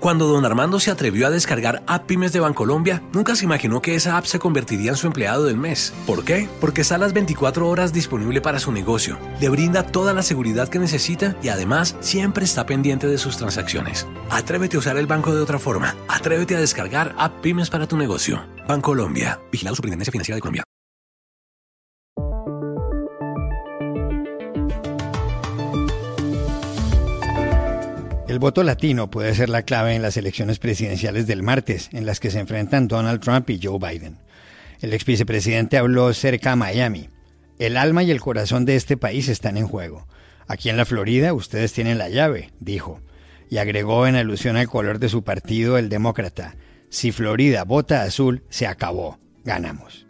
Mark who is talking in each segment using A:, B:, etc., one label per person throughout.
A: Cuando don Armando se atrevió a descargar App Pymes de Bancolombia, nunca se imaginó que esa app se convertiría en su empleado del mes. ¿Por qué? Porque está a las 24 horas disponible para su negocio, le brinda toda la seguridad que necesita y además siempre está pendiente de sus transacciones. Atrévete a usar el banco de otra forma. Atrévete a descargar App Pymes para tu negocio. Bancolombia. Vigilado Superintendencia Financiera de Colombia.
B: El voto latino puede ser la clave en las elecciones presidenciales del martes, en las que se enfrentan Donald Trump y Joe Biden. El ex vicepresidente habló cerca a Miami. El alma y el corazón de este país están en juego. Aquí en la Florida ustedes tienen la llave, dijo. Y agregó en alusión al color de su partido, el demócrata, si Florida vota azul, se acabó. Ganamos.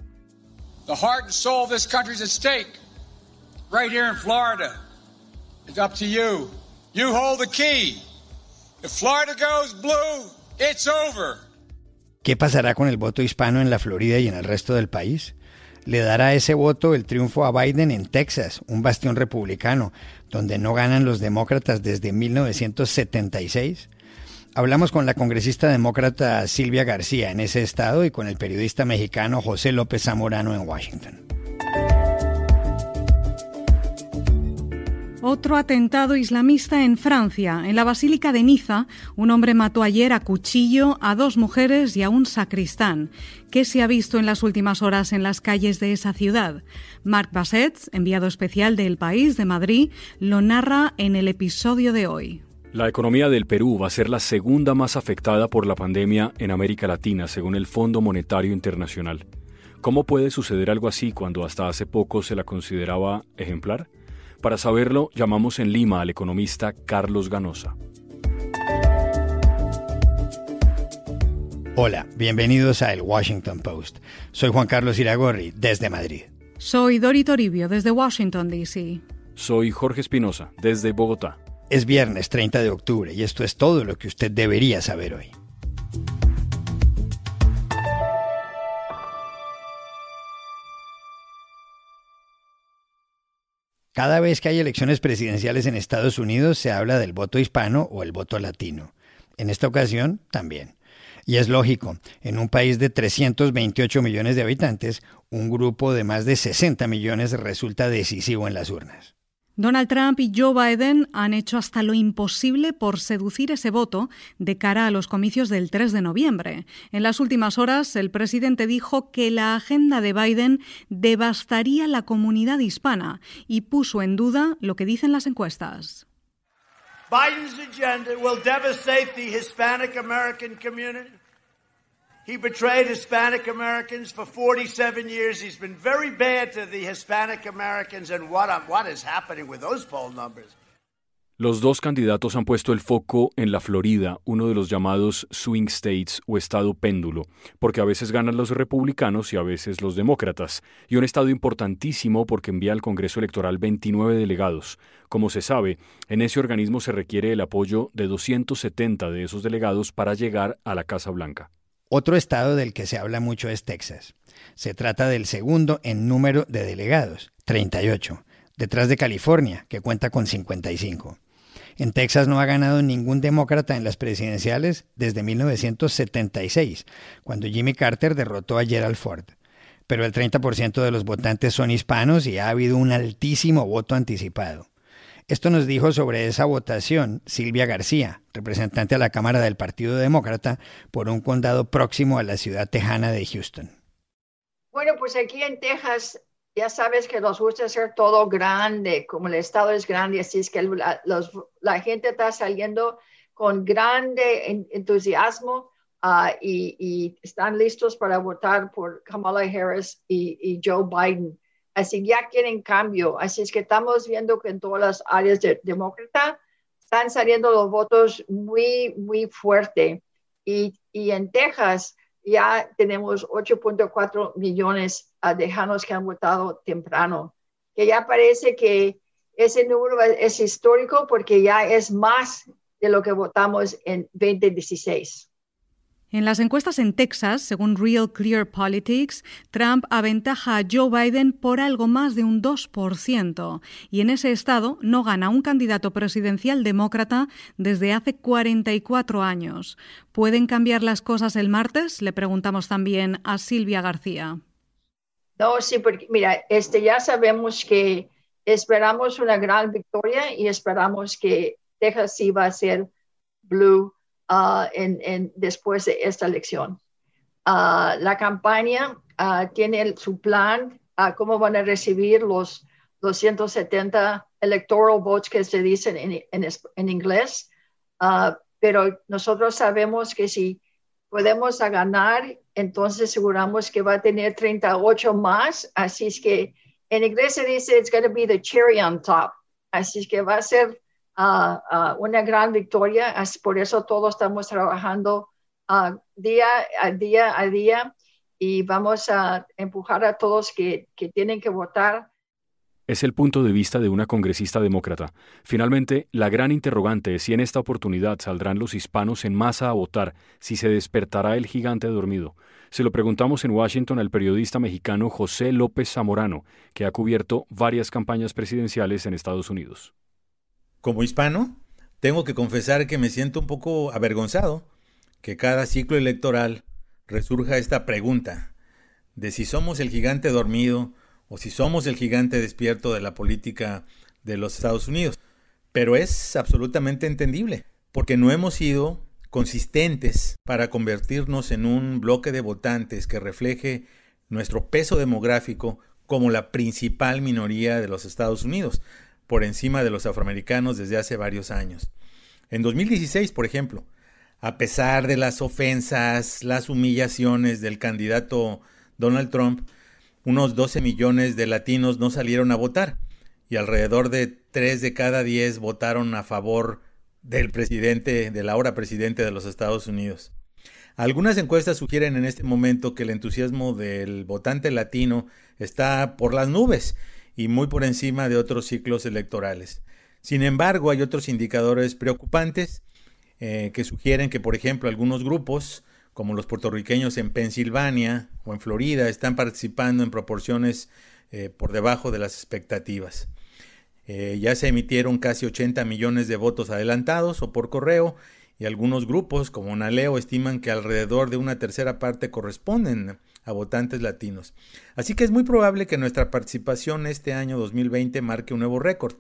C: The heart and soul of this country at stake. Right here in Florida. It's up to you. You hold the key.
B: ¿Qué pasará con el voto hispano en la Florida y en el resto del país? ¿Le dará ese voto el triunfo a Biden en Texas, un bastión republicano, donde no ganan los demócratas desde 1976? Hablamos con la congresista demócrata Silvia García en ese estado y con el periodista mexicano José López Zamorano en Washington.
D: Otro atentado islamista en Francia. En la Basílica de Niza, un hombre mató ayer a cuchillo a dos mujeres y a un sacristán. ¿Qué se ha visto en las últimas horas en las calles de esa ciudad? Marc Bassett, enviado especial del País de Madrid, lo narra en el episodio de hoy.
E: La economía del Perú va a ser la segunda más afectada por la pandemia en América Latina, según el Fondo Monetario Internacional. ¿Cómo puede suceder algo así cuando hasta hace poco se la consideraba ejemplar? Para saberlo, llamamos en Lima al economista Carlos Ganosa.
B: Hola, bienvenidos a El Washington Post. Soy Juan Carlos Iragorri, desde Madrid.
D: Soy Dori Toribio, desde Washington, D.C.
E: Soy Jorge Espinosa, desde Bogotá.
B: Es viernes 30 de octubre y esto es todo lo que usted debería saber hoy. Cada vez que hay elecciones presidenciales en Estados Unidos se habla del voto hispano o el voto latino. En esta ocasión también. Y es lógico, en un país de 328 millones de habitantes, un grupo de más de 60 millones resulta decisivo en las urnas.
D: Donald Trump y Joe Biden han hecho hasta lo imposible por seducir ese voto de cara a los comicios del 3 de noviembre. En las últimas horas, el presidente dijo que la agenda de Biden devastaría la comunidad hispana y puso en duda lo que dicen las encuestas.
F: Biden's agenda will devastate the Hispanic American community. He betrayed Hispanic Americans for 47 years. He's been very bad to the Hispanic Americans, and what, what is happening with those poll numbers?
E: Los dos candidatos han puesto el foco en la Florida, uno de los llamados swing states o estado péndulo, porque a veces ganan los republicanos y a veces los demócratas, y un estado importantísimo porque envía al Congreso Electoral 29 delegados. Como se sabe, en ese organismo se requiere el apoyo de 270 de esos delegados para llegar a la Casa Blanca.
B: Otro estado del que se habla mucho es Texas. Se trata del segundo en número de delegados, 38, detrás de California, que cuenta con 55. En Texas no ha ganado ningún demócrata en las presidenciales desde 1976, cuando Jimmy Carter derrotó a Gerald Ford. Pero el 30% de los votantes son hispanos y ha habido un altísimo voto anticipado. Esto nos dijo sobre esa votación Silvia García, representante a la Cámara del Partido Demócrata por un condado próximo a la ciudad tejana de Houston.
G: Bueno, pues aquí en Texas ya sabes que nos gusta hacer todo grande, como el estado es grande, así es que la, gente está saliendo con grande entusiasmo uh, y, están listos para votar por Kamala Harris y Joe Biden. Así ya quieren cambio. Así es que estamos viendo que en todas las áreas de demócrata están saliendo los votos muy, muy fuerte. Y, y en Texas ya tenemos 8.4 millones de tejanos que han votado temprano, que ya parece que ese número es histórico porque ya es más de lo que votamos en 2016.
D: En las encuestas en Texas, según Real Clear Politics, Trump aventaja a Joe Biden por algo más de un 2%, y en ese estado no gana un candidato presidencial demócrata desde hace 44 años. ¿Pueden cambiar las cosas el martes? Le preguntamos también a Silvia García.
G: No, sí, porque mira, este, ya sabemos que esperamos una gran victoria y esperamos que Texas sí va a ser blue Ah, en, después de esta elección. Ah, la campaña ah, tiene su plan, cómo van a recibir los 270 electoral votes que se dicen en, en, inglés, pero nosotros sabemos que si podemos ganar, entonces aseguramos que va a tener 38 más, así es que en inglés se dice it's going to be the cherry on top, así es que va a ser una gran victoria. Por eso todos estamos trabajando día a día a día y vamos a empujar a todos que, que tienen que votar.
E: Es el punto de vista de una congresista demócrata. Finalmente, la gran interrogante es si en esta oportunidad saldrán los hispanos en masa a votar, si se despertará el gigante dormido. Se lo preguntamos en Washington al periodista mexicano José López Zamorano, que ha cubierto varias campañas presidenciales en Estados Unidos.
H: Como hispano, tengo que confesar que me siento un poco avergonzado que cada ciclo electoral resurja esta pregunta de si somos el gigante dormido o si somos el gigante despierto de la política de los Estados Unidos. Pero es absolutamente entendible, porque no hemos sido consistentes para convertirnos en un bloque de votantes que refleje nuestro peso demográfico como la principal minoría de los Estados Unidos por encima de los afroamericanos desde hace varios años. En 2016, por ejemplo, a pesar de las ofensas, las humillaciones del candidato Donald Trump, unos 12 millones de latinos no salieron a votar y alrededor de 3 de cada 10 votaron a favor del presidente, del ahora presidente de los Estados Unidos. Algunas encuestas sugieren en este momento que el entusiasmo del votante latino está por las nubes y muy por encima de otros ciclos electorales. Sin embargo, hay otros indicadores preocupantes eh, que sugieren que, por ejemplo, algunos grupos, como los puertorriqueños en Pensilvania o en Florida, están participando en proporciones eh, por debajo de las expectativas. Eh, ya se emitieron casi 80 millones de votos adelantados o por correo y algunos grupos, como Naleo, estiman que alrededor de una tercera parte corresponden a votantes latinos. Así que es muy probable que nuestra participación este año 2020 marque un nuevo récord.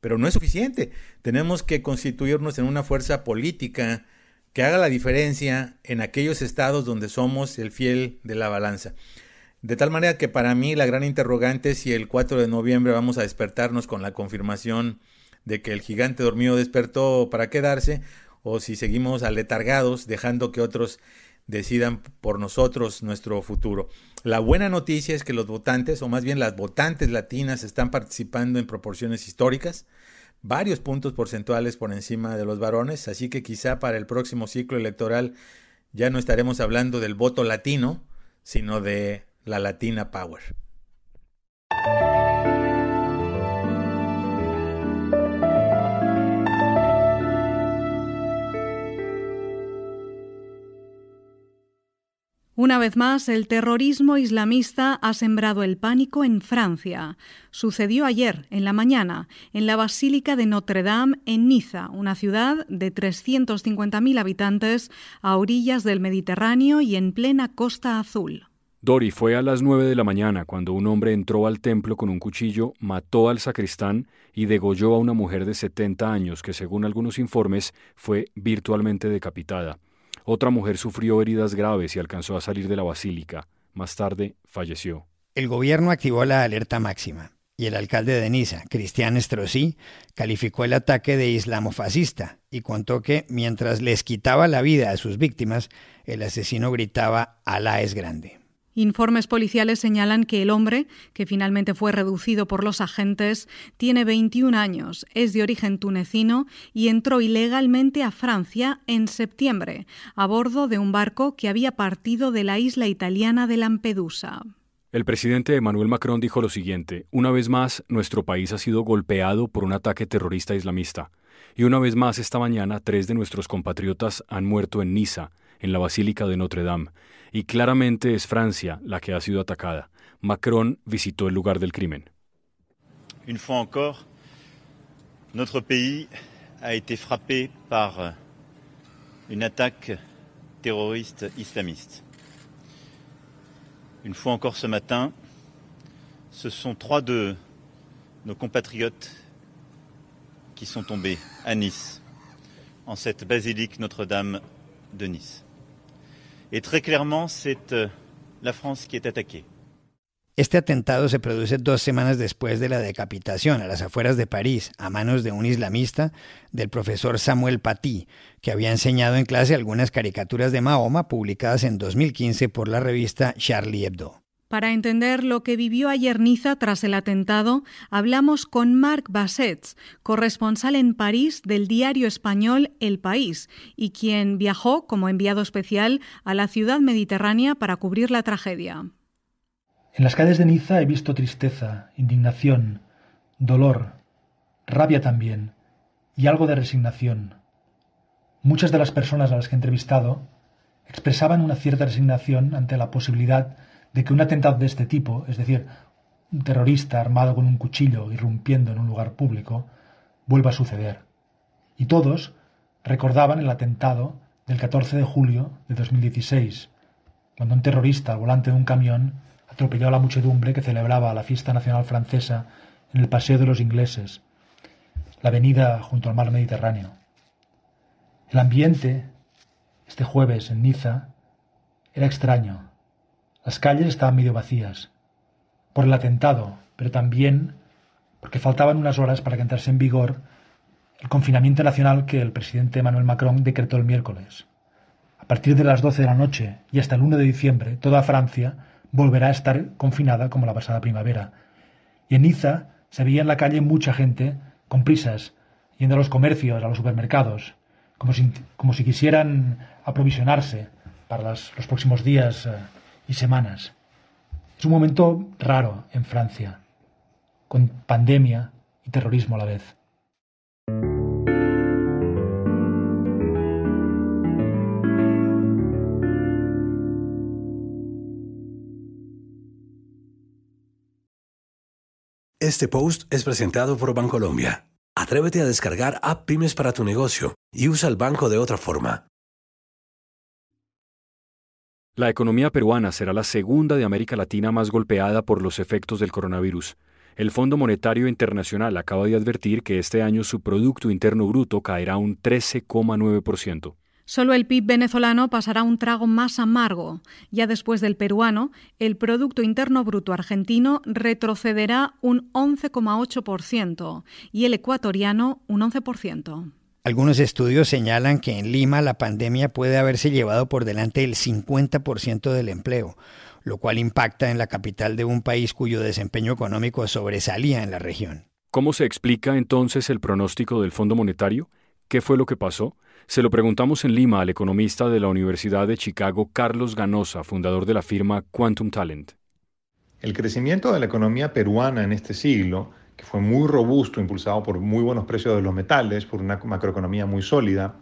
H: Pero no es suficiente. Tenemos que constituirnos en una fuerza política que haga la diferencia en aquellos estados donde somos el fiel de la balanza. De tal manera que para mí la gran interrogante es si el 4 de noviembre vamos a despertarnos con la confirmación de que el gigante dormido despertó para quedarse o si seguimos aletargados dejando que otros decidan por nosotros nuestro futuro. La buena noticia es que los votantes, o más bien las votantes latinas, están participando en proporciones históricas, varios puntos porcentuales por encima de los varones, así que quizá para el próximo ciclo electoral ya no estaremos hablando del voto latino, sino de la Latina Power.
D: Una vez más, el terrorismo islamista ha sembrado el pánico en Francia. Sucedió ayer, en la mañana, en la Basílica de Notre Dame, en Niza, una ciudad de 350.000 habitantes a orillas del Mediterráneo y en plena Costa Azul.
E: Dori fue a las 9 de la mañana cuando un hombre entró al templo con un cuchillo, mató al sacristán y degolló a una mujer de 70 años que, según algunos informes, fue virtualmente decapitada. Otra mujer sufrió heridas graves y alcanzó a salir de la basílica. Más tarde falleció.
B: El gobierno activó la alerta máxima y el alcalde de Niza, Cristian Estrosí, calificó el ataque de islamofascista y contó que mientras les quitaba la vida a sus víctimas, el asesino gritaba Alá es grande.
D: Informes policiales señalan que el hombre, que finalmente fue reducido por los agentes, tiene 21 años, es de origen tunecino y entró ilegalmente a Francia en septiembre, a bordo de un barco que había partido de la isla italiana de Lampedusa.
E: El presidente Emmanuel Macron dijo lo siguiente, una vez más, nuestro país ha sido golpeado por un ataque terrorista islamista. Y una vez más esta mañana, tres de nuestros compatriotas han muerto en Niza, en la Basílica de Notre Dame, y claramente es Francia la que ha sido atacada. Macron visitó el lugar del crimen.
I: Une fois encore, notre pays a été frappé par une attaque terroriste islamiste. Une fois encore ce matin, ce sont trois de nos compatriotes qui sont tombés à Nice, en cette basilique Notre-Dame de Nice. Et très clairement, c'est euh, la France qui est attaquée.
B: Este atentado se produce dos semanas después de la decapitación a las afueras de París, a manos de un islamista, del profesor Samuel Paty, que había enseñado en clase algunas caricaturas de Mahoma publicadas en 2015 por la revista Charlie Hebdo.
D: Para entender lo que vivió ayer Niza tras el atentado, hablamos con Marc Bassets, corresponsal en París del diario español El País, y quien viajó como enviado especial a la ciudad mediterránea para cubrir la tragedia.
J: En las calles de Niza he visto tristeza, indignación, dolor, rabia también, y algo de resignación. Muchas de las personas a las que he entrevistado expresaban una cierta resignación ante la posibilidad de que un atentado de este tipo, es decir, un terrorista armado con un cuchillo irrumpiendo en un lugar público, vuelva a suceder. Y todos recordaban el atentado del 14 de julio de 2016, cuando un terrorista al volante de un camión atropelló a la muchedumbre que celebraba la fiesta nacional francesa en el Paseo de los Ingleses, la avenida junto al mar Mediterráneo. El ambiente, este jueves en Niza, era extraño. Las calles estaban medio vacías, por el atentado, pero también porque faltaban unas horas para que entrase en vigor el confinamiento nacional que el presidente Emmanuel Macron decretó el miércoles. A partir de las 12 de la noche y hasta el 1 de diciembre, toda Francia volverá a estar confinada como la pasada primavera. Y en Niza se veía en la calle mucha gente con prisas, yendo a los comercios, a los supermercados, como si, quisieran aprovisionarse para los próximos días eh, y semanas. Es un momento raro en Francia, con pandemia y terrorismo a la vez.
A: Este post es presentado por Bancolombia. Atrévete a descargar App Pymes para tu negocio y usa el banco de otra forma.
E: La economía peruana será la segunda de América Latina más golpeada por los efectos del coronavirus. El Fondo Monetario Internacional acaba de advertir que este año su Producto Interno Bruto caerá un 13,9%.
D: Solo el PIB venezolano pasará un trago más amargo. Ya después del peruano, el Producto Interno Bruto argentino retrocederá un 11,8% y el ecuatoriano un 11%.
B: Algunos estudios señalan que en Lima la pandemia puede haberse llevado por delante el 50% del empleo, lo cual impacta en la capital de un país cuyo desempeño económico sobresalía en la región.
E: ¿Cómo se explica entonces el pronóstico del Fondo Monetario? ¿Qué fue lo que pasó? Se lo preguntamos en Lima al economista de la Universidad de Chicago, Carlos Ganosa, fundador de la firma Quantum Talent.
K: El crecimiento de la economía peruana en este siglo, que fue muy robusto, impulsado por muy buenos precios de los metales, por una macroeconomía muy sólida,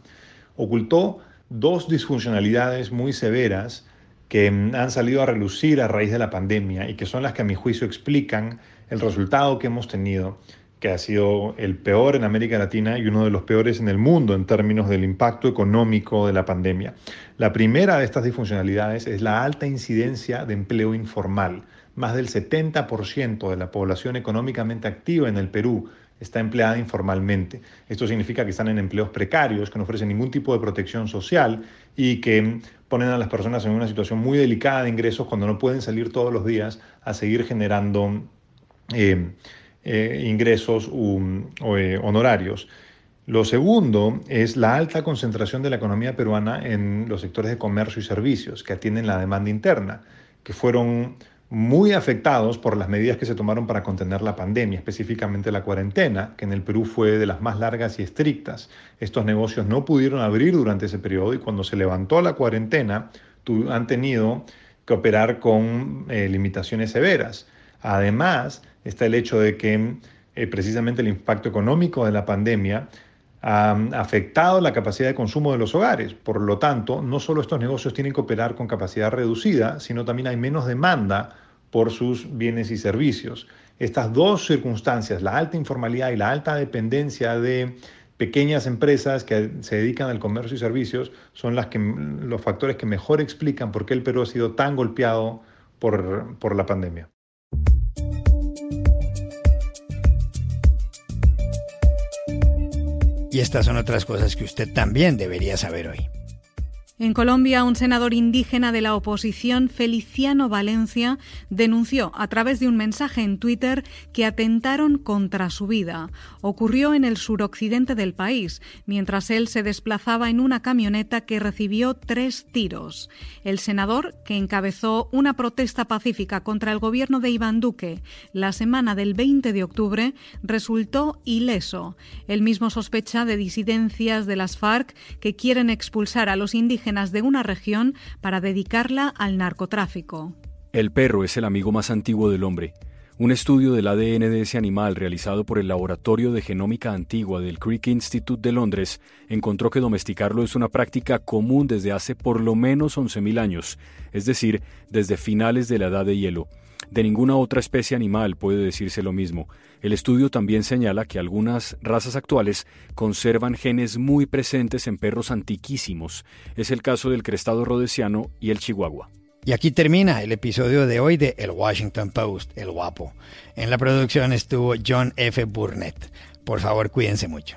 K: ocultó dos disfuncionalidades muy severas que han salido a relucir a raíz de la pandemia y que son las que a mi juicio explican el resultado que hemos tenido que ha sido el peor en América Latina y uno de los peores en el mundo en términos del impacto económico de la pandemia. La primera de estas disfuncionalidades es la alta incidencia de empleo informal. Más del 70% de la población económicamente activa en el Perú está empleada informalmente. Esto significa que están en empleos precarios, que no ofrecen ningún tipo de protección social y que ponen a las personas en una situación muy delicada de ingresos cuando no pueden salir todos los días a seguir generando eh, eh, ingresos eh, honorarios. Lo segundo es la alta concentración de la economía peruana en los sectores de comercio y servicios que atienden la demanda interna, que fueron muy afectados por las medidas que se tomaron para contener la pandemia, específicamente la cuarentena, que en el Perú fue de las más largas y estrictas. Estos negocios no pudieron abrir durante ese periodo y cuando se levantó la cuarentena han tenido que operar con eh, limitaciones severas. Además, está el hecho de que eh, precisamente el impacto económico de la pandemia ha afectado la capacidad de consumo de los hogares. Por lo tanto, no solo estos negocios tienen que operar con capacidad reducida, sino también hay menos demanda por sus bienes y servicios. Estas dos circunstancias, la alta informalidad y la alta dependencia de pequeñas empresas que se dedican al comercio y servicios, son las que, los factores que mejor explican por qué el Perú ha sido tan golpeado por, por la pandemia.
B: Y estas son otras cosas que usted también debería saber hoy.
D: En Colombia, un senador indígena de la oposición, Feliciano Valencia, denunció a través de un mensaje en Twitter que atentaron contra su vida. Ocurrió en el suroccidente del país, mientras él se desplazaba en una camioneta que recibió tres tiros. El senador, que encabezó una protesta pacífica contra el gobierno de Iván Duque la semana del 20 de octubre, resultó ileso. Él mismo sospecha de disidencias de las FARC que quieren expulsar a los indígenas de una región para dedicarla al narcotráfico.
E: El perro es el amigo más antiguo del hombre. Un estudio del ADN de ese animal realizado por el Laboratorio de Genómica Antigua del Crick Institute de Londres encontró que domesticarlo es una práctica común desde hace por lo menos 11.000 años, es decir, desde finales de la Edad de Hielo. De ninguna otra especie animal puede decirse lo mismo. El estudio también señala que algunas razas actuales conservan genes muy presentes en perros antiquísimos. Es el caso del crestado rodesiano y el chihuahua.
B: Y aquí termina el episodio de hoy de El Washington Post, El Guapo. En la producción estuvo John F. Burnett. Por favor, cuídense mucho.